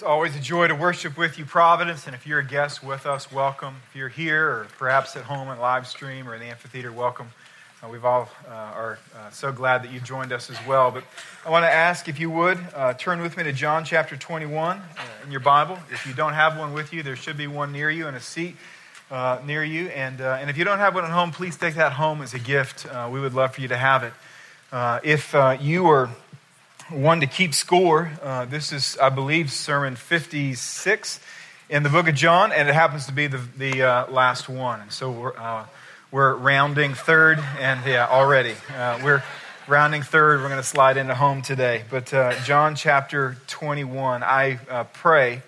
It's always a joy to worship with you, Providence. And if you're a guest with us, welcome. If you're here or perhaps at home in live stream or in the amphitheater, welcome. Uh, we've all uh, are uh, so glad that you joined us as well. But I want to ask if you would uh, turn with me to John chapter 21 uh, in your Bible. If you don't have one with you, there should be one near you and a seat uh, near you. And, and if you don't have one at home, please take that home as a gift. we would love for you to have it. if you are one to keep score. Uh, this is, I believe, sermon 56 in the book of John, and it happens to be the, the uh, last one. And so we're, uh, we're rounding third, and yeah, already. Uh, we're rounding third. We're going to slide into home today. But uh, John chapter 21, I uh, pray.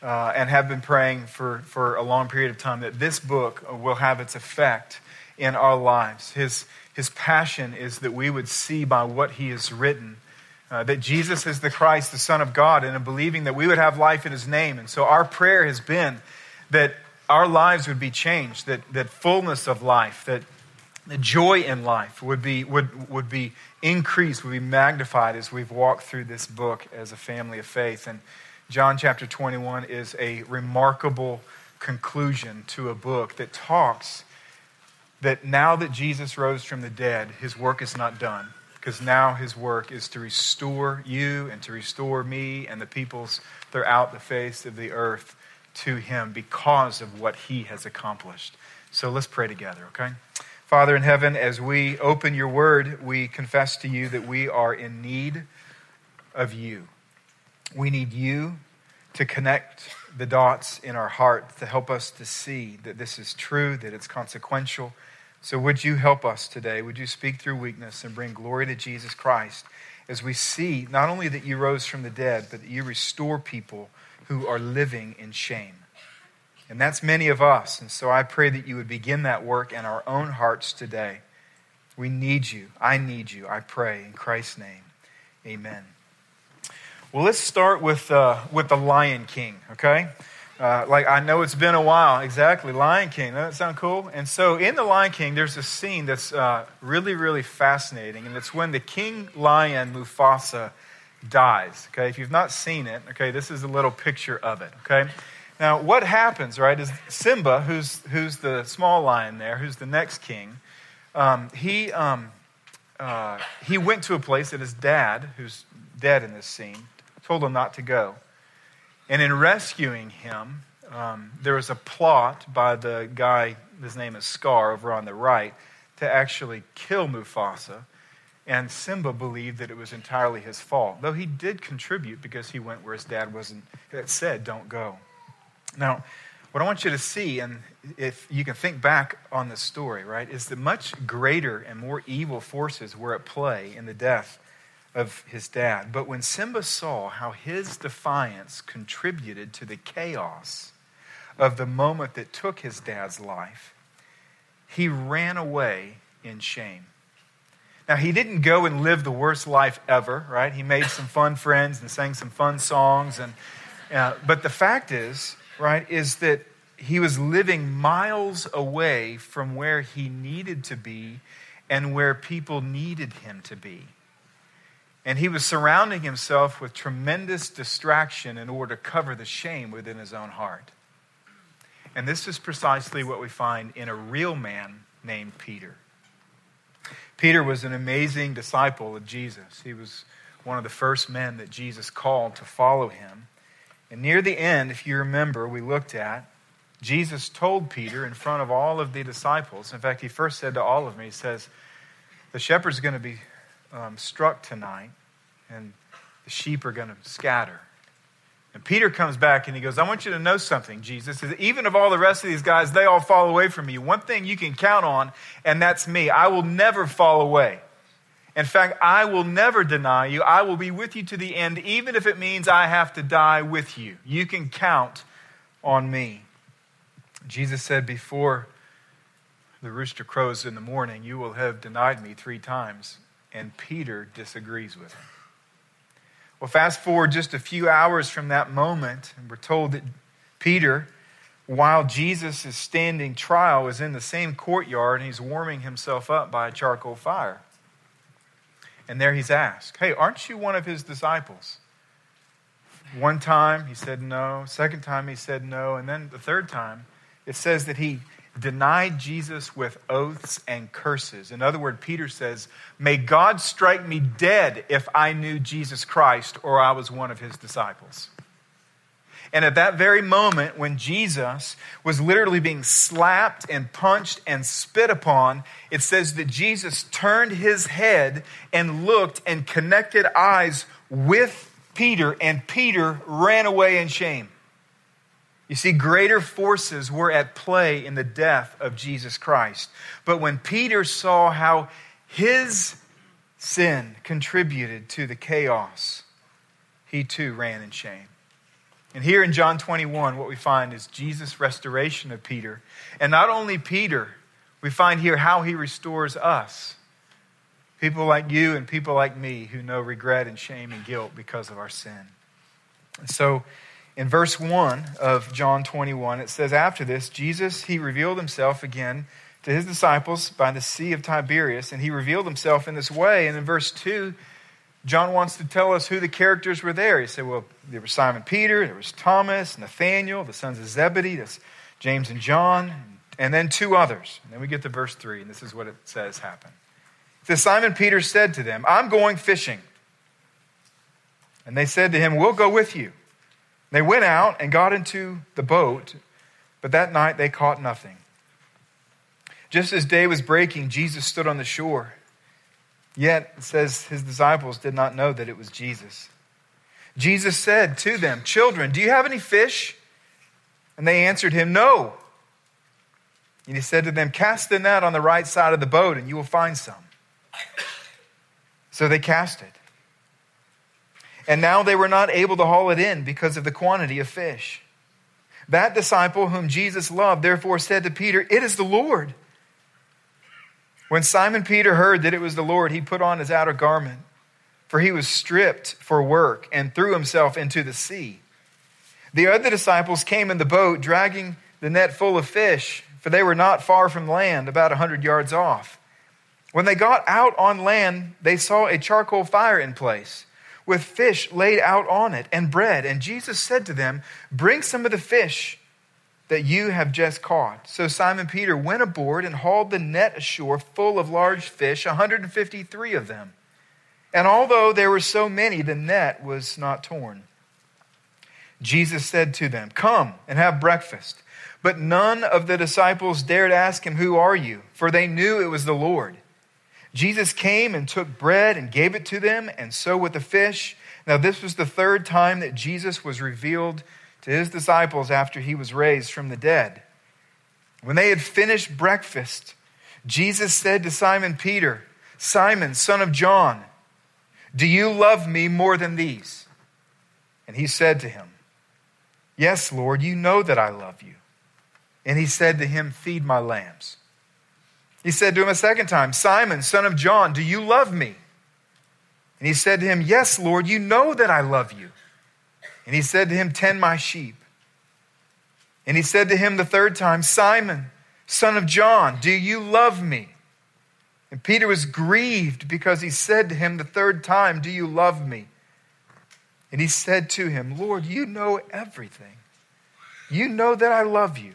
and have been praying for, for a long period of time that this book will have its effect in our lives. His, his passion is that we would see by what he has written uh, that Jesus is the Christ, the Son of God, and in believing that we would have life in His name. And so our prayer has been that our lives would be changed, that, that fullness of life, that the joy in life would be, would, would be increased, would be magnified as we've walked through this book as a family of faith. And John chapter 21 is a remarkable conclusion to a book that talks that now that Jesus rose from the dead, his work is not done because now his work is to restore you and to restore me and the peoples throughout the face of the earth to him because of what he has accomplished. So let's pray together, okay? Father in heaven, as we open your word, we confess to you that we are in need of you. We need you to connect the dots in our heart to help us to see that this is true, that it's consequential so, would you help us today? Would you speak through weakness and bring glory to Jesus Christ as we see not only that you rose from the dead, but that you restore people who are living in shame? And that's many of us. And so I pray that you would begin that work in our own hearts today. We need you. I need you. I pray in Christ's name. Amen. Well, let's start with, uh, with the Lion King, okay? Uh, like, I know it's been a while. Exactly. Lion King. Doesn't that sound cool? And so, in The Lion King, there's a scene that's uh, really, really fascinating. And it's when the king lion, Mufasa, dies. Okay. If you've not seen it, okay, this is a little picture of it. Okay. Now, what happens, right, is Simba, who's, who's the small lion there, who's the next king, um, he, um, uh, he went to a place that his dad, who's dead in this scene, told him not to go. And in rescuing him, um, there was a plot by the guy, his name is Scar, over on the right, to actually kill Mufasa. And Simba believed that it was entirely his fault, though he did contribute because he went where his dad wasn't, it said, don't go. Now, what I want you to see, and if you can think back on the story, right, is that much greater and more evil forces were at play in the death of his dad. But when Simba saw how his defiance contributed to the chaos of the moment that took his dad's life, he ran away in shame. Now, he didn't go and live the worst life ever, right? He made some fun friends and sang some fun songs. And, uh, but the fact is, right, is that he was living miles away from where he needed to be and where people needed him to be. And he was surrounding himself with tremendous distraction in order to cover the shame within his own heart. And this is precisely what we find in a real man named Peter. Peter was an amazing disciple of Jesus. He was one of the first men that Jesus called to follow him. And near the end, if you remember, we looked at, Jesus told Peter in front of all of the disciples. In fact, he first said to all of them, He says, The shepherd's going to be um, struck tonight, and the sheep are going to scatter. And Peter comes back and he goes, I want you to know something, Jesus. Even of all the rest of these guys, they all fall away from you, one thing you can count on, and that's me. I will never fall away. In fact, I will never deny you. I will be with you to the end, even if it means I have to die with you. You can count on me. Jesus said, Before the rooster crows in the morning, you will have denied me three times and Peter disagrees with him. Well, fast forward just a few hours from that moment, and we're told that Peter, while Jesus is standing trial, is in the same courtyard and he's warming himself up by a charcoal fire. And there he's asked, Hey, aren't you one of his disciples? One time he said no. Second time he said no. And then the third time, it says that he denied Jesus with oaths and curses. In other words, Peter says, May God strike me dead if I knew Jesus Christ or I was one of his disciples. And at that very moment, when Jesus was literally being slapped and punched and spit upon, it says that Jesus turned his head and looked and connected eyes with Peter, and Peter ran away in shame. You see, greater forces were at play in the death of Jesus Christ. But when Peter saw how his sin contributed to the chaos, he too ran in shame. And here in John 21, what we find is Jesus' restoration of Peter. And not only Peter, we find here how he restores us. People like you and people like me who know regret and shame and guilt because of our sin. And so in verse 1 of John 21, it says, After this, Jesus, he revealed himself again to his disciples by the Sea of Tiberias, and he revealed himself in this way. And in verse 2, John wants to tell us who the characters were there. He said, well, there was Simon Peter, there was Thomas, Nathaniel, the sons of Zebedee, that's James and John, and then two others. And then we get to verse 3, and this is what it says happened. So Simon Peter said to them, I'm going fishing. And they said to him, We'll go with you. They went out and got into the boat, but that night they caught nothing. Just as day was breaking, Jesus stood on the shore. Yet, it says his disciples did not know that it was Jesus. Jesus said to them, Children, do you have any fish? And they answered him, No. And he said to them, Cast the net on the right side of the boat, and you will find some. So they cast it. And now they were not able to haul it in because of the quantity of fish. That disciple whom Jesus loved therefore said to Peter, It is the Lord. When Simon Peter heard that it was the Lord, he put on his outer garment, for he was stripped for work, and threw himself into the sea. The other disciples came in the boat, dragging the net full of fish, for they were not far from land, about a hundred yards off. When they got out on land, they saw a charcoal fire in place, with fish laid out on it, and bread. And Jesus said to them, Bring some of the fish that you have just caught. So Simon Peter went aboard and hauled the net ashore full of large fish, 153 of them. And although there were so many, the net was not torn. Jesus said to them, Come and have breakfast. But none of the disciples dared ask him, Who are you? For they knew it was the Lord. Jesus came and took bread and gave it to them, and so with the fish. Now, this was the third time that Jesus was revealed to his disciples after he was raised from the dead. When they had finished breakfast, Jesus said to Simon Peter, Simon, son of John, do you love me more than these? And he said to him, Yes, Lord, you know that I love you. And he said to him, Feed my lambs. He said to him a second time, Simon, son of John, do you love me? And he said to him, Yes, Lord, you know that I love you. And he said to him, Tend my sheep. And he said to him the third time, Simon, son of John, do you love me? And Peter was grieved because he said to him the third time, Do you love me? And he said to him, Lord, you know everything. You know that I love you.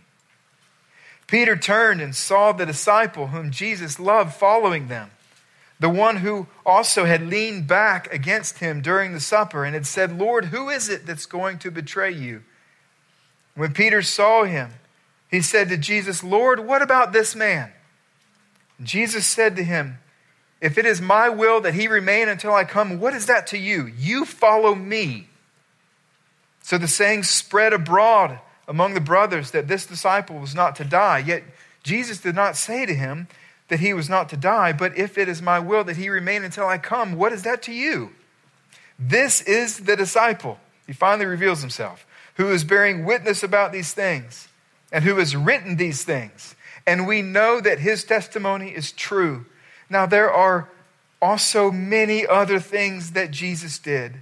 Peter turned and saw the disciple whom Jesus loved following them the one who also had leaned back against him during the supper and had said, Lord, who is it that's going to betray you? When Peter saw him, he said to Jesus, Lord, what about this man? Jesus said to him, If it is my will that he remain until I come, what is that to you? You follow me. So the saying spread abroad among the brothers that this disciple was not to die. Yet Jesus did not say to him, that he was not to die, but if it is my will that he remain until I come, what is that to you? This is the disciple. He finally reveals himself, who is bearing witness about these things and who has written these things. And we know that his testimony is true. Now, there are also many other things that Jesus did.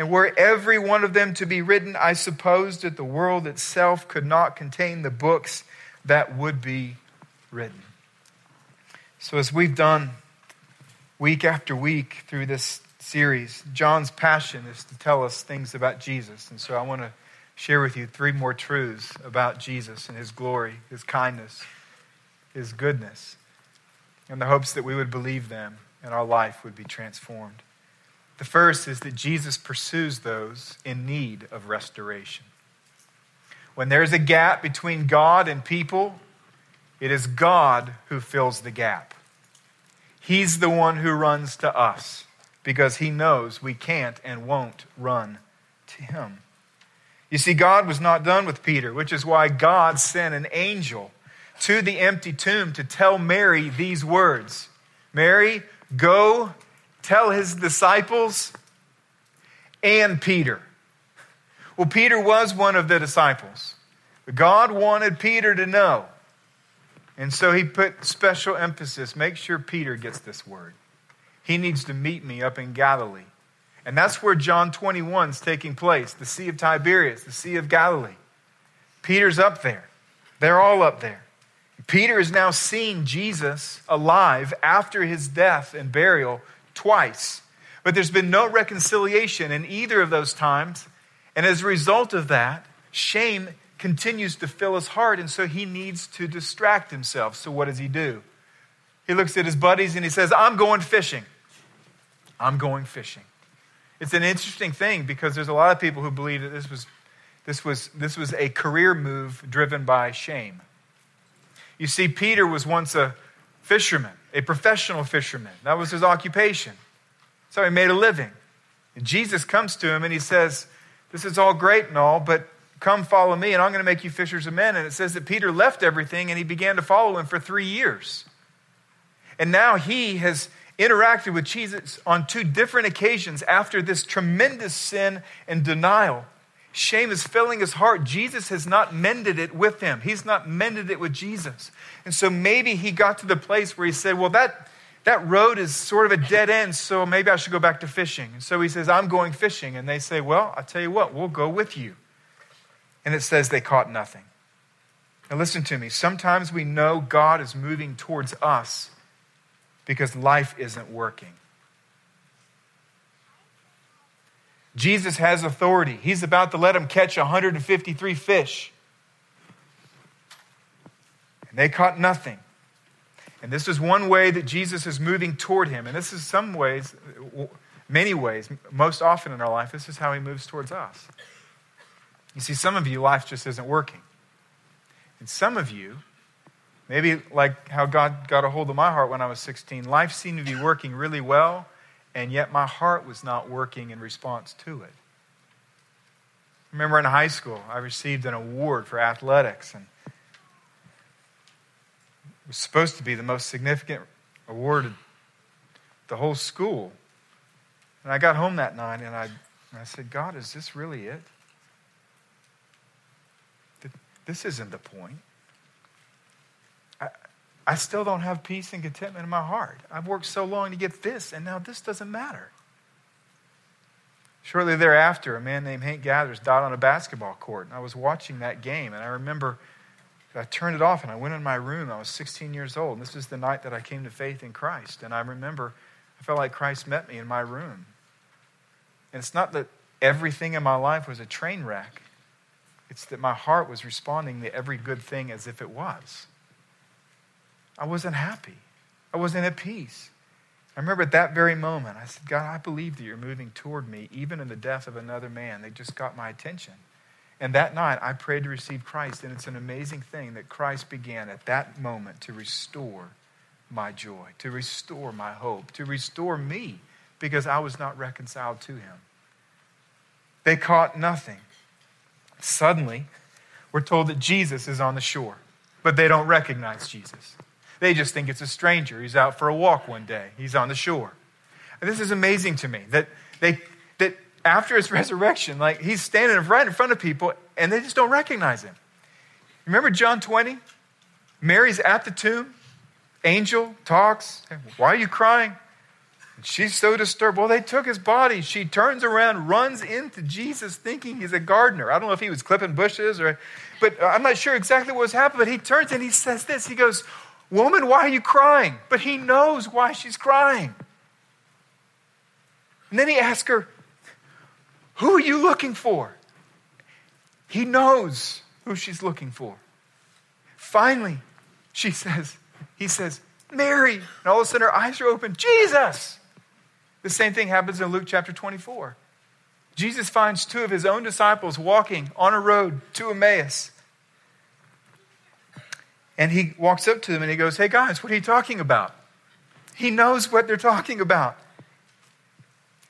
And were every one of them to be written, I suppose that the world itself could not contain the books that would be written. So, as we've done week after week through this series, John's passion is to tell us things about Jesus. And so, I want to share with you three more truths about Jesus and his glory, his kindness, his goodness, in the hopes that we would believe them and our life would be transformed. The first is that Jesus pursues those in need of restoration. When there's a gap between God and people, it is God who fills the gap. He's the one who runs to us because he knows we can't and won't run to him. You see, God was not done with Peter, which is why God sent an angel to the empty tomb to tell Mary these words Mary, go tell his disciples and Peter. Well, Peter was one of the disciples. But God wanted Peter to know and so he put special emphasis make sure Peter gets this word. He needs to meet me up in Galilee. And that's where John 21 is taking place the Sea of Tiberias, the Sea of Galilee. Peter's up there. They're all up there. Peter is now seeing Jesus alive after his death and burial twice. But there's been no reconciliation in either of those times. And as a result of that, shame continues to fill his heart, and so he needs to distract himself. So, what does he do? He looks at his buddies and he says, I'm going fishing. I'm going fishing. It's an interesting thing because there's a lot of people who believe that this was, this was, this was a career move driven by shame. You see, Peter was once a fisherman, a professional fisherman. That was his occupation. So he made a living. And Jesus comes to him and he says, This is all great and all, but Come follow me, and I'm going to make you fishers of men. And it says that Peter left everything and he began to follow him for three years. And now he has interacted with Jesus on two different occasions after this tremendous sin and denial. Shame is filling his heart. Jesus has not mended it with him. He's not mended it with Jesus. And so maybe he got to the place where he said, Well, that, that road is sort of a dead end, so maybe I should go back to fishing. And so he says, I'm going fishing. And they say, Well, I'll tell you what, we'll go with you and it says they caught nothing. Now, listen to me. Sometimes we know God is moving towards us because life isn't working. Jesus has authority. He's about to let them catch 153 fish. And they caught nothing. And this is one way that Jesus is moving toward him. And this is some ways, many ways, most often in our life, this is how he moves towards us. You see, some of you, life just isn't working. And some of you, maybe like how God got a hold of my heart when I was 16, life seemed to be working really well, and yet my heart was not working in response to it. Remember in high school, I received an award for athletics, and it was supposed to be the most significant award the whole school. And I got home that night and I, and I said, God, is this really it? This isn't the point. I, still don't have peace and contentment in my heart. I've worked so long to get this, and now this doesn't matter. Shortly thereafter, a man named Hank Gathers died on a basketball court. And I was watching that game, and I remember I turned it off and I went in my room. I was 16 years old. And this is the night that I came to faith in Christ. And I remember I felt like Christ met me in my room. And it's not that everything in my life was a train wreck, it's that my heart was responding to every good thing as if it was. I wasn't happy. I wasn't at peace. I remember at that very moment, I said, God, I believe that you're moving toward me, even in the death of another man. They just got my attention. And that night, I prayed to receive Christ, and it's an amazing thing that Christ began at that moment to restore my joy, to restore my hope, to restore me, because I was not reconciled to him. They caught nothing. Suddenly, we're told that Jesus is on the shore, but they don't recognize Jesus. They just think it's a stranger. He's out for a walk one day, he's on the shore. And this is amazing to me that, they, that after his resurrection, like he's standing right in front of people and they just don't recognize him. Remember John 20? Mary's at the tomb. Angel talks. Why are you crying? She's so disturbed. Well, they took his body. She turns around, runs into Jesus thinking he's a gardener. I don't know if he was clipping bushes or, but I'm not sure exactly what was happening. But he turns and he says this. He goes, Woman, why are you crying? But he knows why she's crying. And then he asks her, Who are you looking for? He knows who she's looking for. Finally, she says, He says, Mary. And all of a sudden her eyes are open. Jesus! The same thing happens in Luke chapter 24. Jesus finds two of his own disciples walking on a road to Emmaus. And he walks up to them and he goes, Hey guys, what are you talking about? He knows what they're talking about.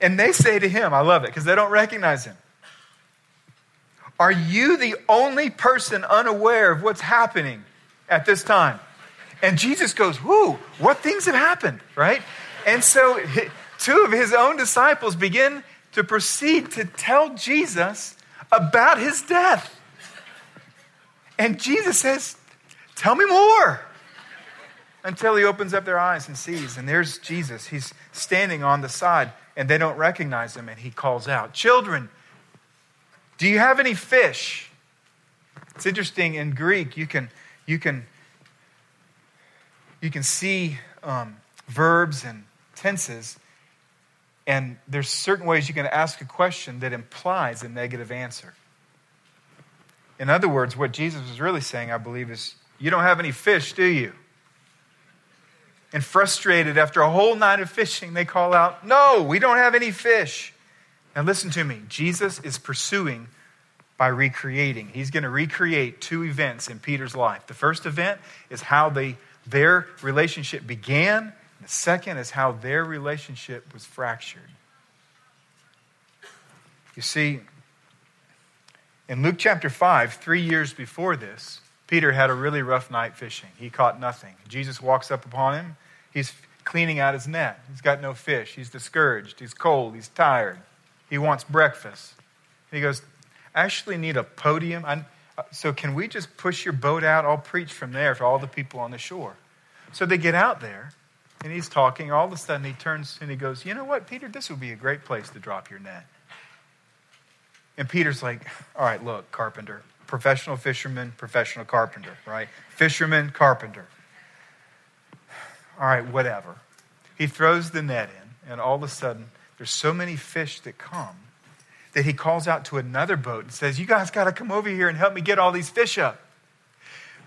And they say to him, I love it because they don't recognize him. Are you the only person unaware of what's happening at this time? And Jesus goes, Whoo, what things have happened, right? And so two of his own disciples begin to proceed to tell Jesus about his death. And Jesus says, Tell me more. Until he opens up their eyes and sees. And there's Jesus. He's standing on the side, and they don't recognize him. And he calls out, Children, do you have any fish? It's interesting in Greek, you can, you can, you can see um, verbs and tenses and there's certain ways you can ask a question that implies a negative answer. In other words, what Jesus was really saying, I believe, is You don't have any fish, do you? And frustrated after a whole night of fishing, they call out, No, we don't have any fish. Now, listen to me. Jesus is pursuing by recreating. He's going to recreate two events in Peter's life. The first event is how they, their relationship began, the second is how their relationship was fractured. You see, in Luke chapter 5, three years before this, Peter had a really rough night fishing. He caught nothing. Jesus walks up upon him. He's cleaning out his net. He's got no fish. He's discouraged. He's cold. He's tired. He wants breakfast. And he goes, I actually need a podium. I, uh, so can we just push your boat out? I'll preach from there to all the people on the shore. So they get out there, and he's talking. All of a sudden, he turns and he goes, You know what, Peter? This would be a great place to drop your net. And Peter's like, All right, look, carpenter, professional fisherman, professional carpenter, right? Fisherman, carpenter. All right, whatever. He throws the net in, and all of a sudden, there's so many fish that come that he calls out to another boat and says, You guys got to come over here and help me get all these fish up.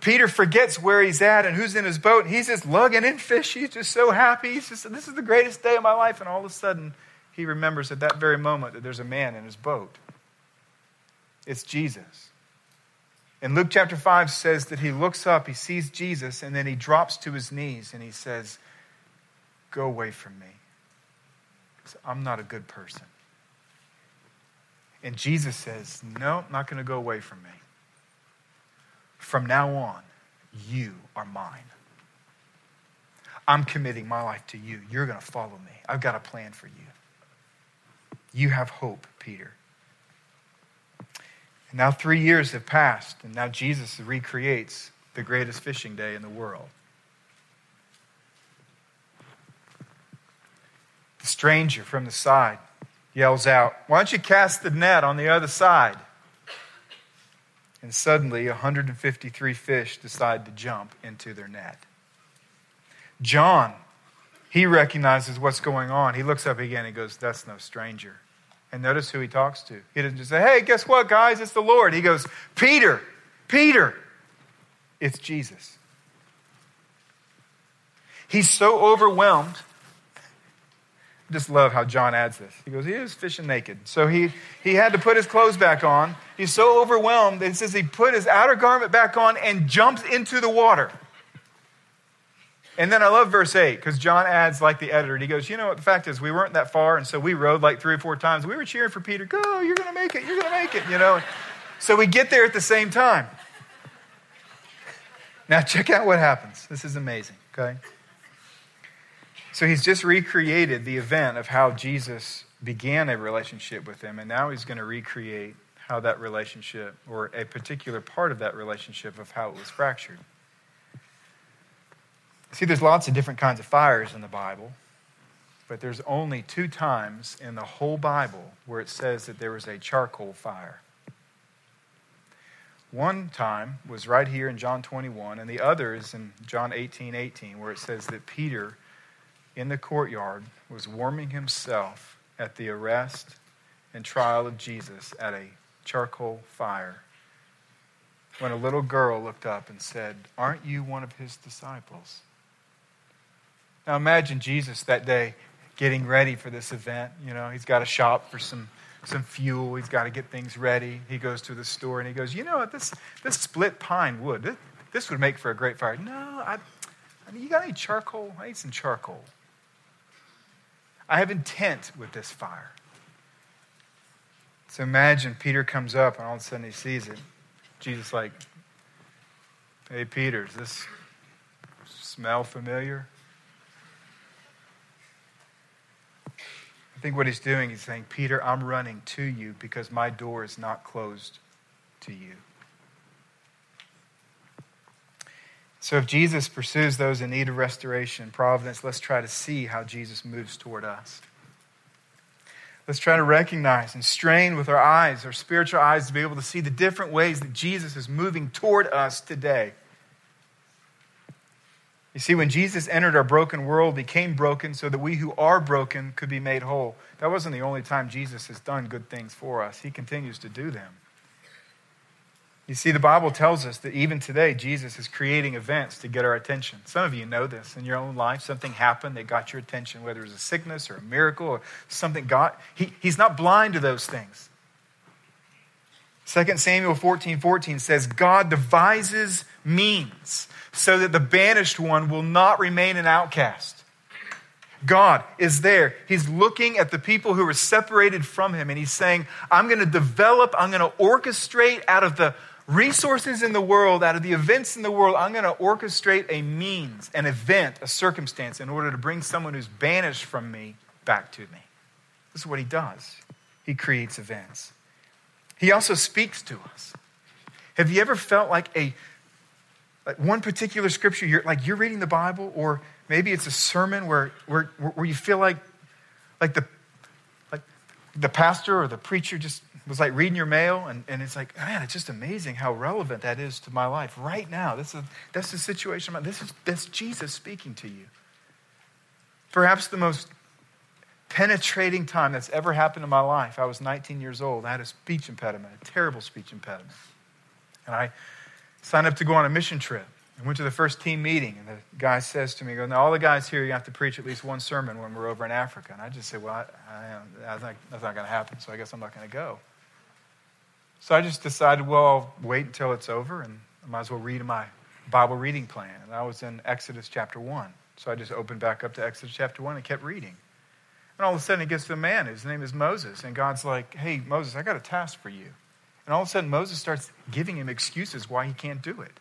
Peter forgets where he's at and who's in his boat. And he's just lugging in fish. He's just so happy. He's just, this is the greatest day of my life. And all of a sudden, he remembers at that very moment that there's a man in his boat. It's Jesus. And Luke chapter 5 says that he looks up, he sees Jesus, and then he drops to his knees and he says, Go away from me. I'm not a good person. And Jesus says, No, I'm not going to go away from me. From now on, you are mine. I'm committing my life to you. You're going to follow me. I've got a plan for you. You have hope, Peter. And now three years have passed, and now Jesus recreates the greatest fishing day in the world. The stranger from the side yells out, Why don't you cast the net on the other side? And suddenly, 153 fish decide to jump into their net. John, he recognizes what's going on. He looks up again and goes, That's no stranger. And notice who he talks to. He doesn't just say, Hey, guess what, guys? It's the Lord. He goes, Peter, Peter. It's Jesus. He's so overwhelmed I just love how John adds this. He goes, he was fishing naked. So he, he had to put his clothes back on. He's so overwhelmed that it says he put his outer garment back on and jumps into the water. And then I love verse 8 because John adds, like the editor, he goes, You know what? The fact is, we weren't that far, and so we rode like three or four times. We were cheering for Peter, Go, you're going to make it, you're going to make it, you know. So we get there at the same time. Now, check out what happens. This is amazing, okay? So he's just recreated the event of how Jesus began a relationship with him, and now he's going to recreate how that relationship, or a particular part of that relationship, of how it was fractured. See, there's lots of different kinds of fires in the Bible, but there's only two times in the whole Bible where it says that there was a charcoal fire. One time was right here in John 21, and the other is in John 18 18, where it says that Peter in the courtyard was warming himself at the arrest and trial of Jesus at a charcoal fire when a little girl looked up and said, Aren't you one of his disciples? Now imagine Jesus that day getting ready for this event. You know, he's got to shop for some, some fuel, he's got to get things ready. He goes to the store and he goes, You know what? This, this split pine wood, this, this would make for a great fire. No, I, I mean, you got any charcoal? I need some charcoal. I have intent with this fire. So imagine Peter comes up and all of a sudden he sees it. Jesus like, hey Peter, does this smell familiar? Think what he's doing, he's saying, Peter, I'm running to you because my door is not closed to you. So if Jesus pursues those in need of restoration, providence, let's try to see how Jesus moves toward us. Let's try to recognize and strain with our eyes, our spiritual eyes, to be able to see the different ways that Jesus is moving toward us today. You see, when Jesus entered our broken world, he came broken so that we who are broken could be made whole. That wasn't the only time Jesus has done good things for us, he continues to do them. You see, the Bible tells us that even today, Jesus is creating events to get our attention. Some of you know this in your own life. Something happened that got your attention, whether it was a sickness or a miracle or something God, He, he's not blind to those things. 2 Samuel 14 14 says, God devises means so that the banished one will not remain an outcast. God is there. He's looking at the people who are separated from him and he's saying, I'm going to develop, I'm going to orchestrate out of the resources in the world, out of the events in the world, I'm going to orchestrate a means, an event, a circumstance in order to bring someone who's banished from me back to me. This is what he does. He creates events. He also speaks to us. Have you ever felt like a like one particular scripture you're like you're reading the Bible or maybe it's a sermon where where where you feel like like the like the pastor or the preacher just was like reading your mail, and, and it's like, man, it's just amazing how relevant that is to my life right now. This is, that's the situation. This is that's Jesus speaking to you. Perhaps the most penetrating time that's ever happened in my life. I was 19 years old. I had a speech impediment, a terrible speech impediment. And I signed up to go on a mission trip. I went to the first team meeting, and the guy says to me, "Go now, all the guys here, you have to preach at least one sermon when we're over in Africa." And I just said, "Well, I, I, I think that's not going to happen, so I guess I'm not going to go." So I just decided, well, I'll wait until it's over and I might as well read my Bible reading plan. And I was in Exodus chapter 1. So I just opened back up to Exodus chapter 1 and kept reading. And all of a sudden, it gets to a man. His name is Moses. And God's like, hey, Moses, I got a task for you. And all of a sudden, Moses starts giving him excuses why he can't do it.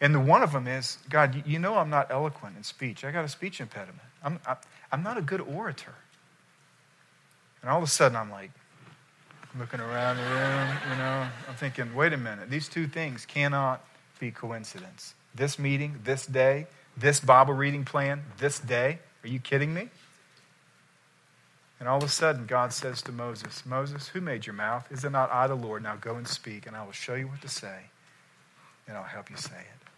And the one of them is, God, you know I'm not eloquent in speech. I got a speech impediment. I'm, I'm not a good orator. And all of a sudden, I'm like, looking around the room, you know, I'm thinking, wait a minute, these two things cannot be coincidence. This meeting, this day, this Bible reading plan, this day. Are you kidding me? And all of a sudden, God says to Moses, Moses, who made your mouth? Is it not I, the Lord? Now go and speak, and I will show you what to say, and I'll help you say it.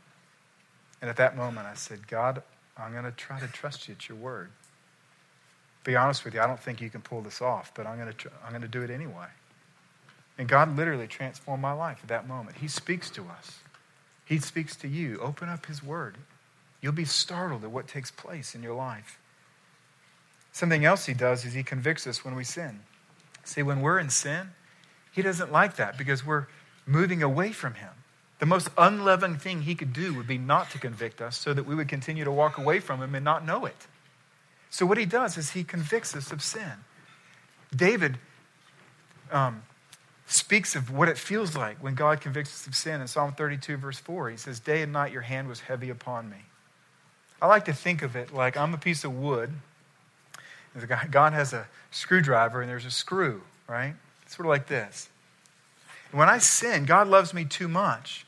And at that moment, I said, God, I'm going to try to trust you at your word. Be honest with you, I don't think you can pull this off, but I'm going to, I'm going to do it anyway. And God literally transformed my life at that moment. He speaks to us, He speaks to you. Open up His Word. You'll be startled at what takes place in your life. Something else He does is He convicts us when we sin. See, when we're in sin, He doesn't like that because we're moving away from Him. The most unloving thing He could do would be not to convict us so that we would continue to walk away from Him and not know it. So, what He does is He convicts us of sin. David um, speaks of what it feels like when God convicts us of sin in Psalm 32, verse 4. He says, Day and night your hand was heavy upon me. I like to think of it like I'm a piece of wood, God has a screwdriver and there's a screw, right? It's Sort of like this. when I sin, God loves me too much.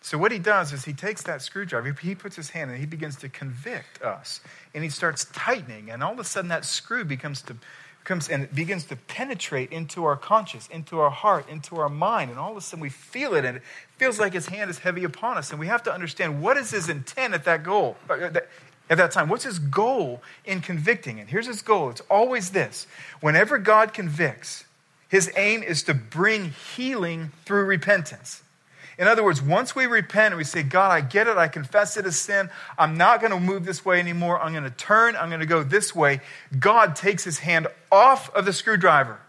So what he does is he takes that screwdriver, he puts his hand and he begins to convict us. And he starts tightening, and all of a sudden that screw becomes to comes and it begins to penetrate into our conscience, into our heart, into our mind, and all of a sudden we feel it, and it feels like his hand is heavy upon us. And we have to understand what is his intent at that goal, uh, at that time. What's his goal in convicting? And here's his goal it's always this whenever God convicts, his aim is to bring healing through repentance. In other words, once we repent and we say, God, I get it, I confess it as sin, I'm not going to move this way anymore, I'm going to turn, I'm going to go this way, God takes his hand off of the screwdriver.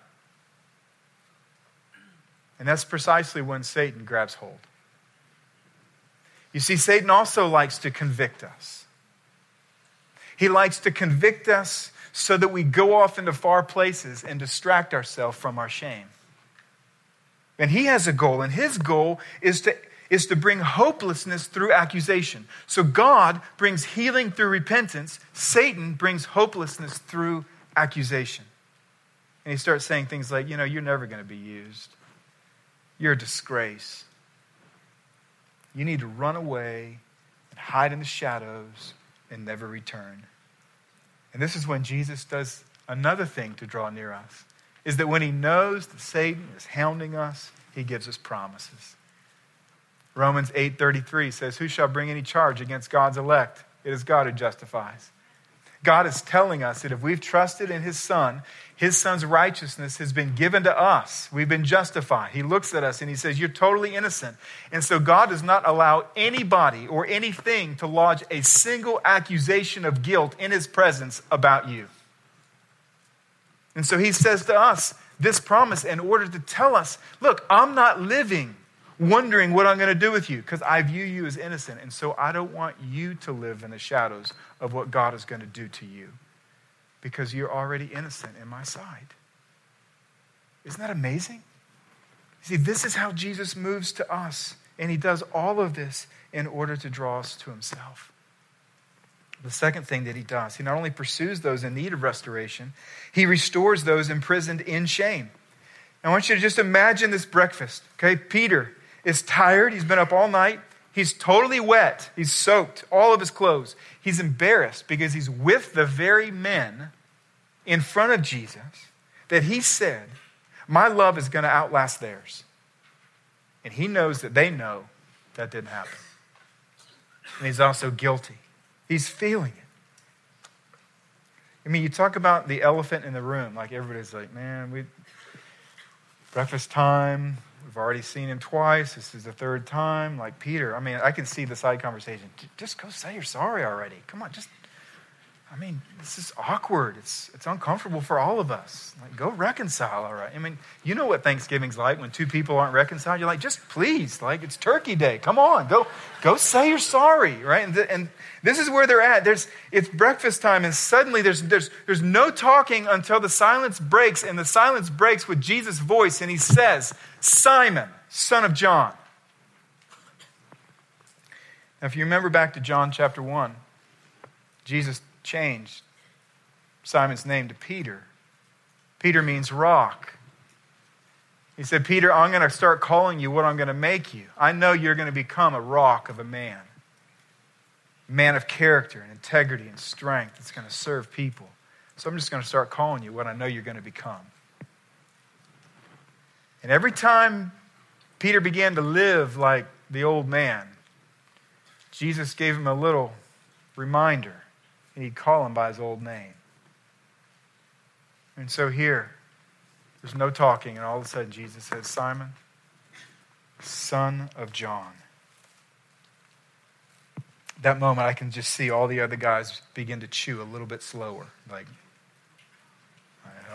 And that's precisely when Satan grabs hold. You see, Satan also likes to convict us. He likes to convict us so that we go off into far places and distract ourselves from our shame. And he has a goal, and his goal is to, is to bring hopelessness through accusation. So God brings healing through repentance, Satan brings hopelessness through accusation. And he starts saying things like, you know, you're never going to be used. You're a disgrace. You need to run away and hide in the shadows and never return. And this is when Jesus does another thing to draw near us is that when he knows that Satan is hounding us, he gives us promises. Romans 8:33 says, "Who shall bring any charge against God's elect? It is God who justifies." God is telling us that if we've trusted in his son, his son's righteousness has been given to us. We've been justified. He looks at us and he says, You're totally innocent. And so God does not allow anybody or anything to lodge a single accusation of guilt in his presence about you. And so he says to us this promise in order to tell us look, I'm not living wondering what I'm going to do with you because I view you as innocent. And so I don't want you to live in the shadows of what God is going to do to you because you're already innocent in my sight. Isn't that amazing? See, this is how Jesus moves to us. And he does all of this in order to draw us to himself. The second thing that he does, he not only pursues those in need of restoration, he restores those imprisoned in shame. I want you to just imagine this breakfast. Okay, Peter is tired. He's been up all night. He's totally wet. He's soaked, all of his clothes. He's embarrassed because he's with the very men in front of Jesus that he said, My love is going to outlast theirs. And he knows that they know that didn't happen. And he's also guilty. He's feeling it. I mean, you talk about the elephant in the room, like everybody's like, man, we breakfast time. We've already seen him twice. This is the third time. Like Peter, I mean, I can see the side conversation. Just go say you're sorry already. Come on, just I mean, this is awkward. It's, it's uncomfortable for all of us. Like, go reconcile, all right? I mean, you know what Thanksgiving's like when two people aren't reconciled. You're like, just please, like, it's turkey day. Come on, go, go say you're sorry, right? And, th- and this is where they're at. There's, it's breakfast time, and suddenly there's, there's, there's no talking until the silence breaks, and the silence breaks with Jesus' voice, and he says, Simon, son of John. Now, if you remember back to John chapter 1, Jesus changed Simon's name to Peter. Peter means rock. He said, Peter, I'm going to start calling you what I'm going to make you. I know you're going to become a rock of a man, a man of character and integrity and strength that's going to serve people. So I'm just going to start calling you what I know you're going to become. And every time Peter began to live like the old man, Jesus gave him a little reminder and he'd call him by his old name. And so here, there's no talking, and all of a sudden Jesus says, Simon, son of John. That moment, I can just see all the other guys begin to chew a little bit slower. Like,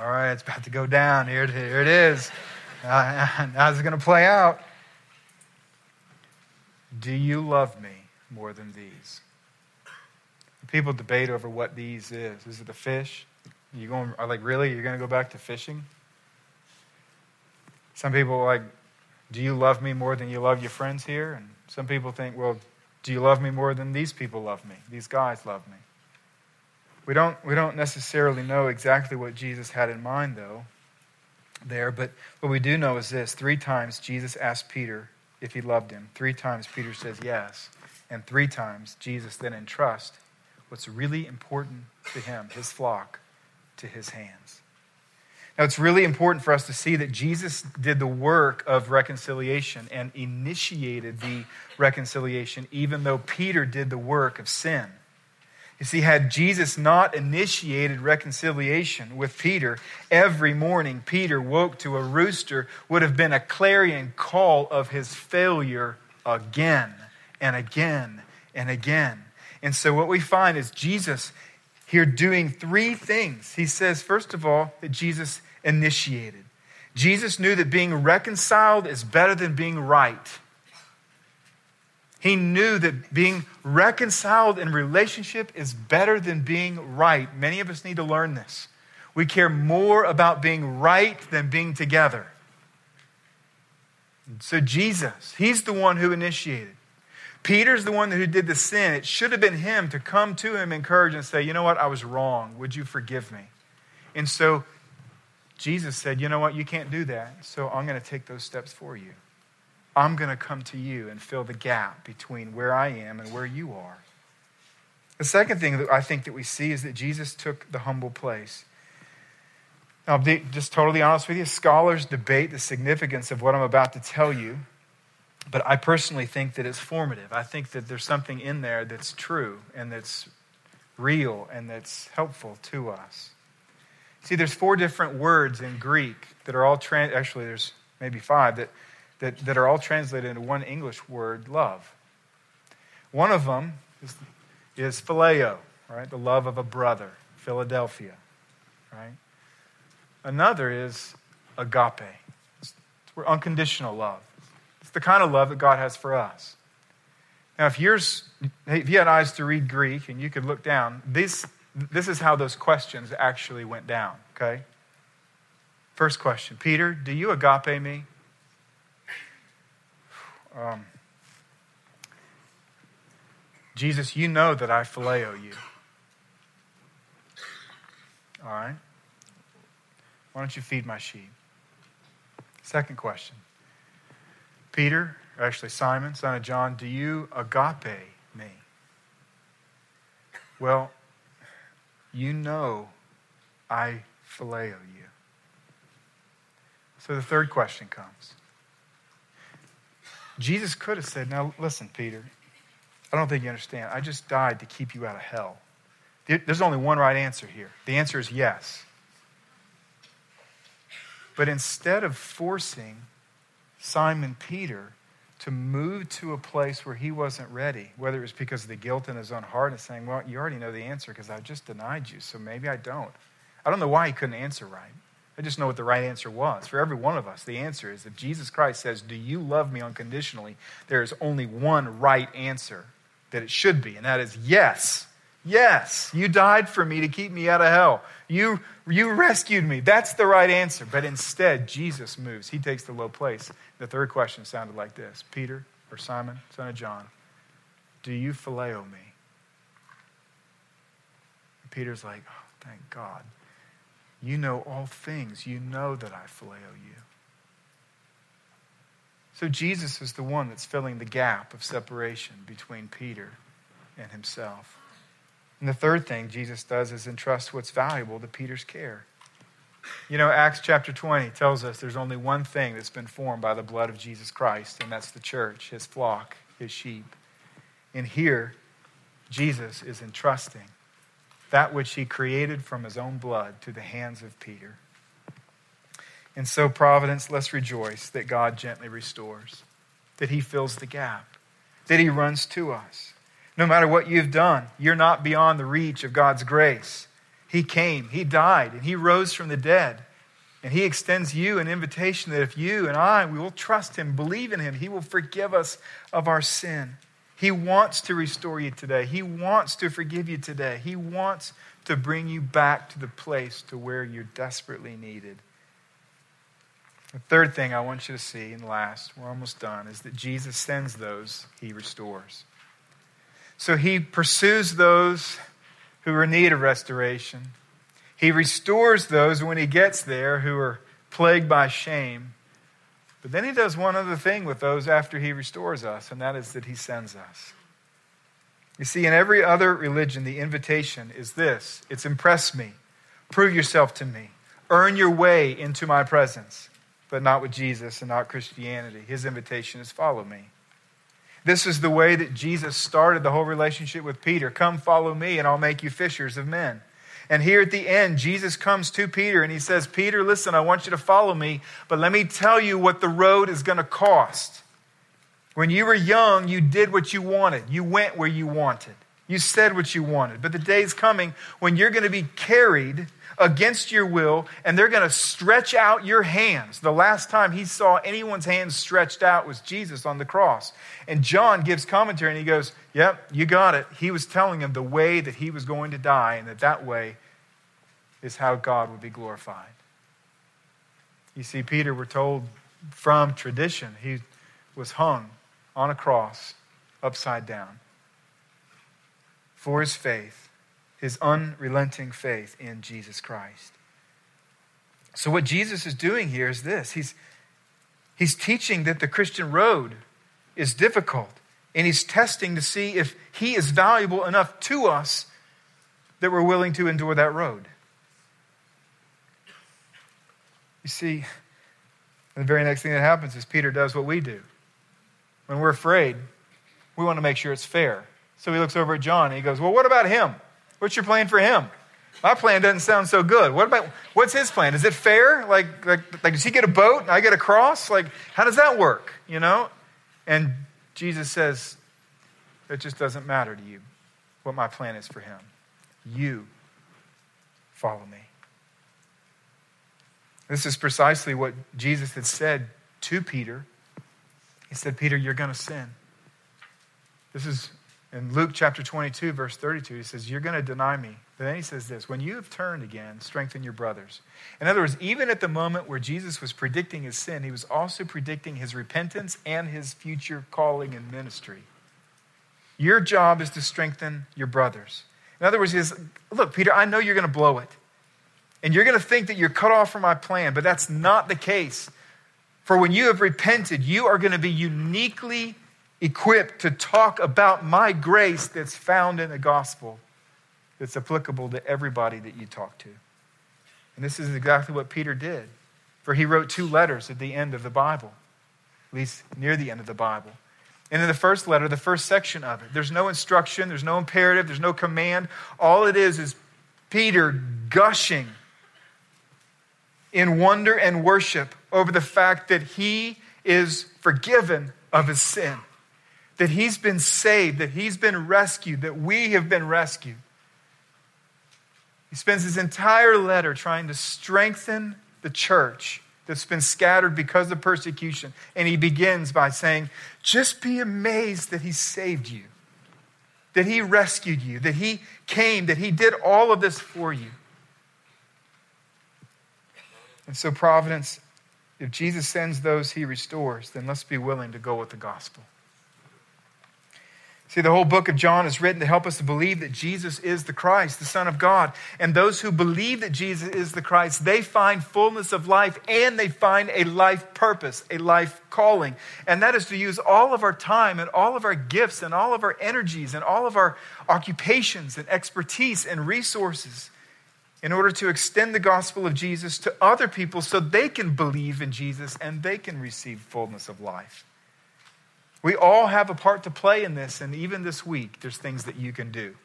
all right, it's about to go down. Here, here it is. Uh, how's it going to play out? Do you love me more than these? People debate over what these is. Is it the fish? You going are like really? You're going to go back to fishing? Some people like, do you love me more than you love your friends here? And some people think, well, do you love me more than these people love me? These guys love me. We don't, we don't necessarily know exactly what Jesus had in mind, though, there, but what we do know is this three times Jesus asked Peter if he loved him. Three times Peter says yes. And three times Jesus then entrusts what's really important to him, his flock, to his hands. Now, it's really important for us to see that Jesus did the work of reconciliation and initiated the reconciliation, even though Peter did the work of sin. You see, had Jesus not initiated reconciliation with Peter, every morning Peter woke to a rooster would have been a clarion call of his failure again and again and again. And so, what we find is Jesus here doing three things. He says, first of all, that Jesus initiated. Jesus knew that being reconciled is better than being right. He knew that being reconciled in relationship is better than being right. Many of us need to learn this. We care more about being right than being together. So, Jesus, He's the one who initiated. Peter's the one who did the sin. It should have been him to come to him, encourage, and say, You know what? I was wrong. Would you forgive me? And so Jesus said, You know what? You can't do that. So I'm going to take those steps for you. I'm going to come to you and fill the gap between where I am and where you are. The second thing that I think that we see is that Jesus took the humble place. Now, I'll be just totally honest with you. Scholars debate the significance of what I'm about to tell you, but I personally think that it's formative. I think that there's something in there that's true and that's real and that's helpful to us. See, there's four different words in Greek that are all, trans- actually, there's maybe five, that that, that are all translated into one English word, love. One of them is, is phileo, right? The love of a brother, Philadelphia, right? Another is agape. It's, it's unconditional love. The kind of love that God has for us. Now, if, yours, if you had eyes to read Greek and you could look down, this, this is how those questions actually went down, okay? First question Peter, do you agape me? Um, Jesus, you know that I phileo you. All right? Why don't you feed my sheep? Second question. Peter, actually Simon, son of John, do you agape me? Well, you know I phileo you. So the third question comes Jesus could have said, Now, listen, Peter, I don't think you understand. I just died to keep you out of hell. There's only one right answer here. The answer is yes. But instead of forcing Simon Peter to move to a place where he wasn't ready, whether it was because of the guilt in his own heart and saying, Well, you already know the answer because I just denied you, so maybe I don't. I don't know why he couldn't answer right. I just know what the right answer was. For every one of us, the answer is if Jesus Christ says, Do you love me unconditionally? There is only one right answer that it should be, and that is yes. Yes, you died for me to keep me out of hell. You, you rescued me. That's the right answer. But instead, Jesus moves. He takes the low place. The third question sounded like this Peter or Simon, son of John, do you phileo me? And Peter's like, oh, thank God. You know all things. You know that I phileo you. So Jesus is the one that's filling the gap of separation between Peter and himself. And the third thing Jesus does is entrust what's valuable to Peter's care. You know, Acts chapter 20 tells us there's only one thing that's been formed by the blood of Jesus Christ, and that's the church, his flock, his sheep. And here, Jesus is entrusting that which he created from his own blood to the hands of Peter. And so, Providence, let's rejoice that God gently restores, that he fills the gap, that he runs to us. No matter what you've done, you're not beyond the reach of God's grace. He came, He died, and He rose from the dead. And He extends you an invitation that if you and I, we will trust Him, believe in Him, He will forgive us of our sin. He wants to restore you today. He wants to forgive you today. He wants to bring you back to the place to where you're desperately needed. The third thing I want you to see, and last, we're almost done, is that Jesus sends those he restores. So he pursues those who are in need of restoration. He restores those when he gets there who are plagued by shame. But then he does one other thing with those after he restores us, and that is that he sends us. You see, in every other religion, the invitation is this it's impress me, prove yourself to me, earn your way into my presence. But not with Jesus and not Christianity. His invitation is follow me. This is the way that Jesus started the whole relationship with Peter. Come follow me, and I'll make you fishers of men. And here at the end, Jesus comes to Peter and he says, Peter, listen, I want you to follow me, but let me tell you what the road is going to cost. When you were young, you did what you wanted, you went where you wanted, you said what you wanted. But the day's coming when you're going to be carried against your will and they're going to stretch out your hands. The last time he saw anyone's hands stretched out was Jesus on the cross. And John gives commentary and he goes, Yep, you got it. He was telling him the way that he was going to die and that that way is how God would be glorified. You see, Peter, we're told from tradition, he was hung on a cross upside down for his faith, his unrelenting faith in Jesus Christ. So, what Jesus is doing here is this He's, he's teaching that the Christian road is difficult, and he's testing to see if he is valuable enough to us that we're willing to endure that road. You see, the very next thing that happens is Peter does what we do. When we're afraid, we want to make sure it's fair. So he looks over at John and he goes, Well, what about him? What's your plan for him? My plan doesn't sound so good. What about what's his plan? Is it fair? Like, like, like does he get a boat and I get a cross? Like, how does that work? You know? And Jesus says, It just doesn't matter to you what my plan is for him. You follow me. This is precisely what Jesus had said to Peter. He said, Peter, you're going to sin. This is in Luke chapter 22, verse 32. He says, You're going to deny me. But then he says this When you have turned again, strengthen your brothers. In other words, even at the moment where Jesus was predicting his sin, he was also predicting his repentance and his future calling and ministry. Your job is to strengthen your brothers. In other words, he says, Look, Peter, I know you're going to blow it. And you're going to think that you're cut off from my plan, but that's not the case. For when you have repented, you are going to be uniquely equipped to talk about my grace that's found in the gospel, that's applicable to everybody that you talk to. And this is exactly what Peter did. For he wrote two letters at the end of the Bible, at least near the end of the Bible. And in the first letter, the first section of it, there's no instruction, there's no imperative, there's no command. All it is is Peter gushing in wonder and worship over the fact that he is forgiven of his sin, that he's been saved, that he's been rescued, that we have been rescued. He spends his entire letter trying to strengthen the church that's been scattered because of persecution. And he begins by saying, Just be amazed that he saved you, that he rescued you, that he came, that he did all of this for you. And so, Providence, if Jesus sends those he restores, then let's be willing to go with the gospel. See, the whole book of John is written to help us to believe that Jesus is the Christ, the Son of God. And those who believe that Jesus is the Christ, they find fullness of life and they find a life purpose, a life calling. And that is to use all of our time and all of our gifts and all of our energies and all of our occupations and expertise and resources in order to extend the gospel of Jesus to other people so they can believe in Jesus and they can receive fullness of life. We all have a part to play in this, and even this week, there's things that you can do.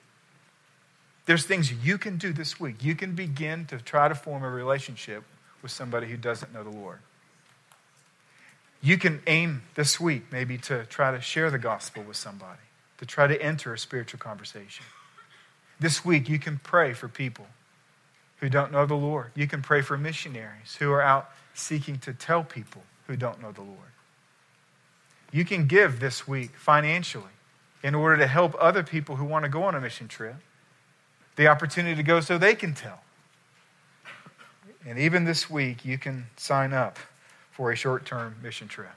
There's things you can do this week. You can begin to try to form a relationship with somebody who doesn't know the Lord. You can aim this week maybe to try to share the gospel with somebody, to try to enter a spiritual conversation. This week, you can pray for people who don't know the Lord. You can pray for missionaries who are out seeking to tell people who don't know the Lord. You can give this week financially in order to help other people who want to go on a mission trip the opportunity to go so they can tell. And even this week, you can sign up for a short term mission trip.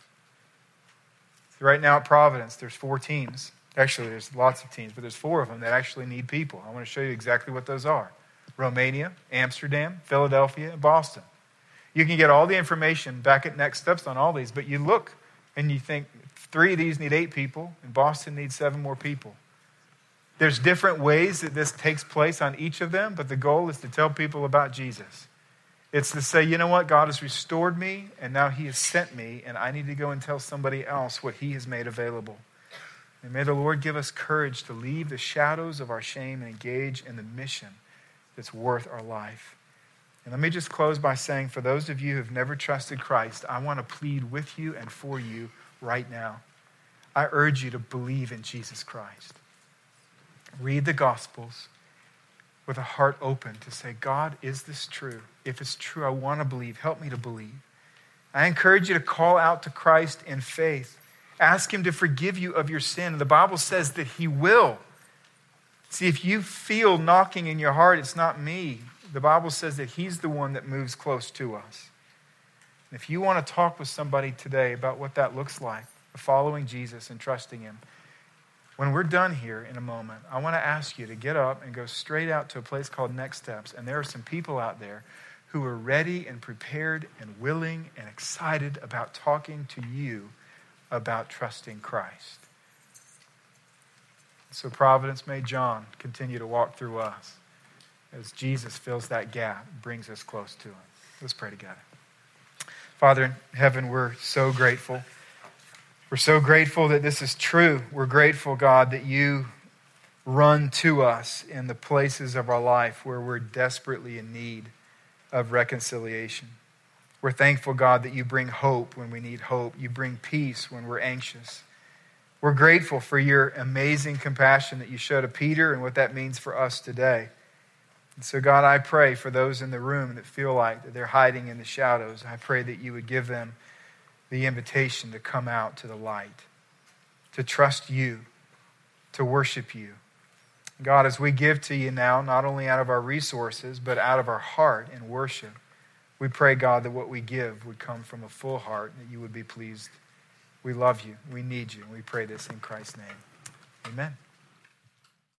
Right now at Providence, there's four teams Actually, there's lots of teams, but there's four of them that actually need people. I want to show you exactly what those are Romania, Amsterdam, Philadelphia, and Boston. You can get all the information back at Next Steps on all these, but you look and you think three of these need eight people, and Boston needs seven more people. There's different ways that this takes place on each of them, but the goal is to tell people about Jesus. It's to say, you know what? God has restored me, and now He has sent me, and I need to go and tell somebody else what He has made available. And may the Lord give us courage to leave the shadows of our shame and engage in the mission that's worth our life. And let me just close by saying for those of you who've never trusted Christ, I want to plead with you and for you right now. I urge you to believe in Jesus Christ. Read the Gospels with a heart open to say, God, is this true? If it's true, I want to believe. Help me to believe. I encourage you to call out to Christ in faith. Ask Him to forgive you of your sin. The Bible says that He will. See, if you feel knocking in your heart, it's not me. The Bible says that He's the one that moves close to us. If you want to talk with somebody today about what that looks like, following Jesus and trusting Him, when we're done here in a moment, I want to ask you to get up and go straight out to a place called Next Steps. And there are some people out there who are ready and prepared and willing and excited about talking to you about trusting Christ. So, Providence, may John continue to walk through us as Jesus fills that gap, brings us close to Him. Let's pray together. Father in heaven, we're so grateful. We're so grateful that this is true. We're grateful, God, that you run to us in the places of our life where we're desperately in need of reconciliation. We're thankful, God, that you bring hope when we need hope. You bring peace when we're anxious. We're grateful for your amazing compassion that you showed to Peter and what that means for us today. And so, God, I pray for those in the room that feel like that they're hiding in the shadows. I pray that you would give them the invitation to come out to the light, to trust you, to worship you. God, as we give to you now, not only out of our resources, but out of our heart in worship, we pray, God, that what we give would come from a full heart, that you would be pleased. We love you. We need you. We pray this in Christ's name. Amen.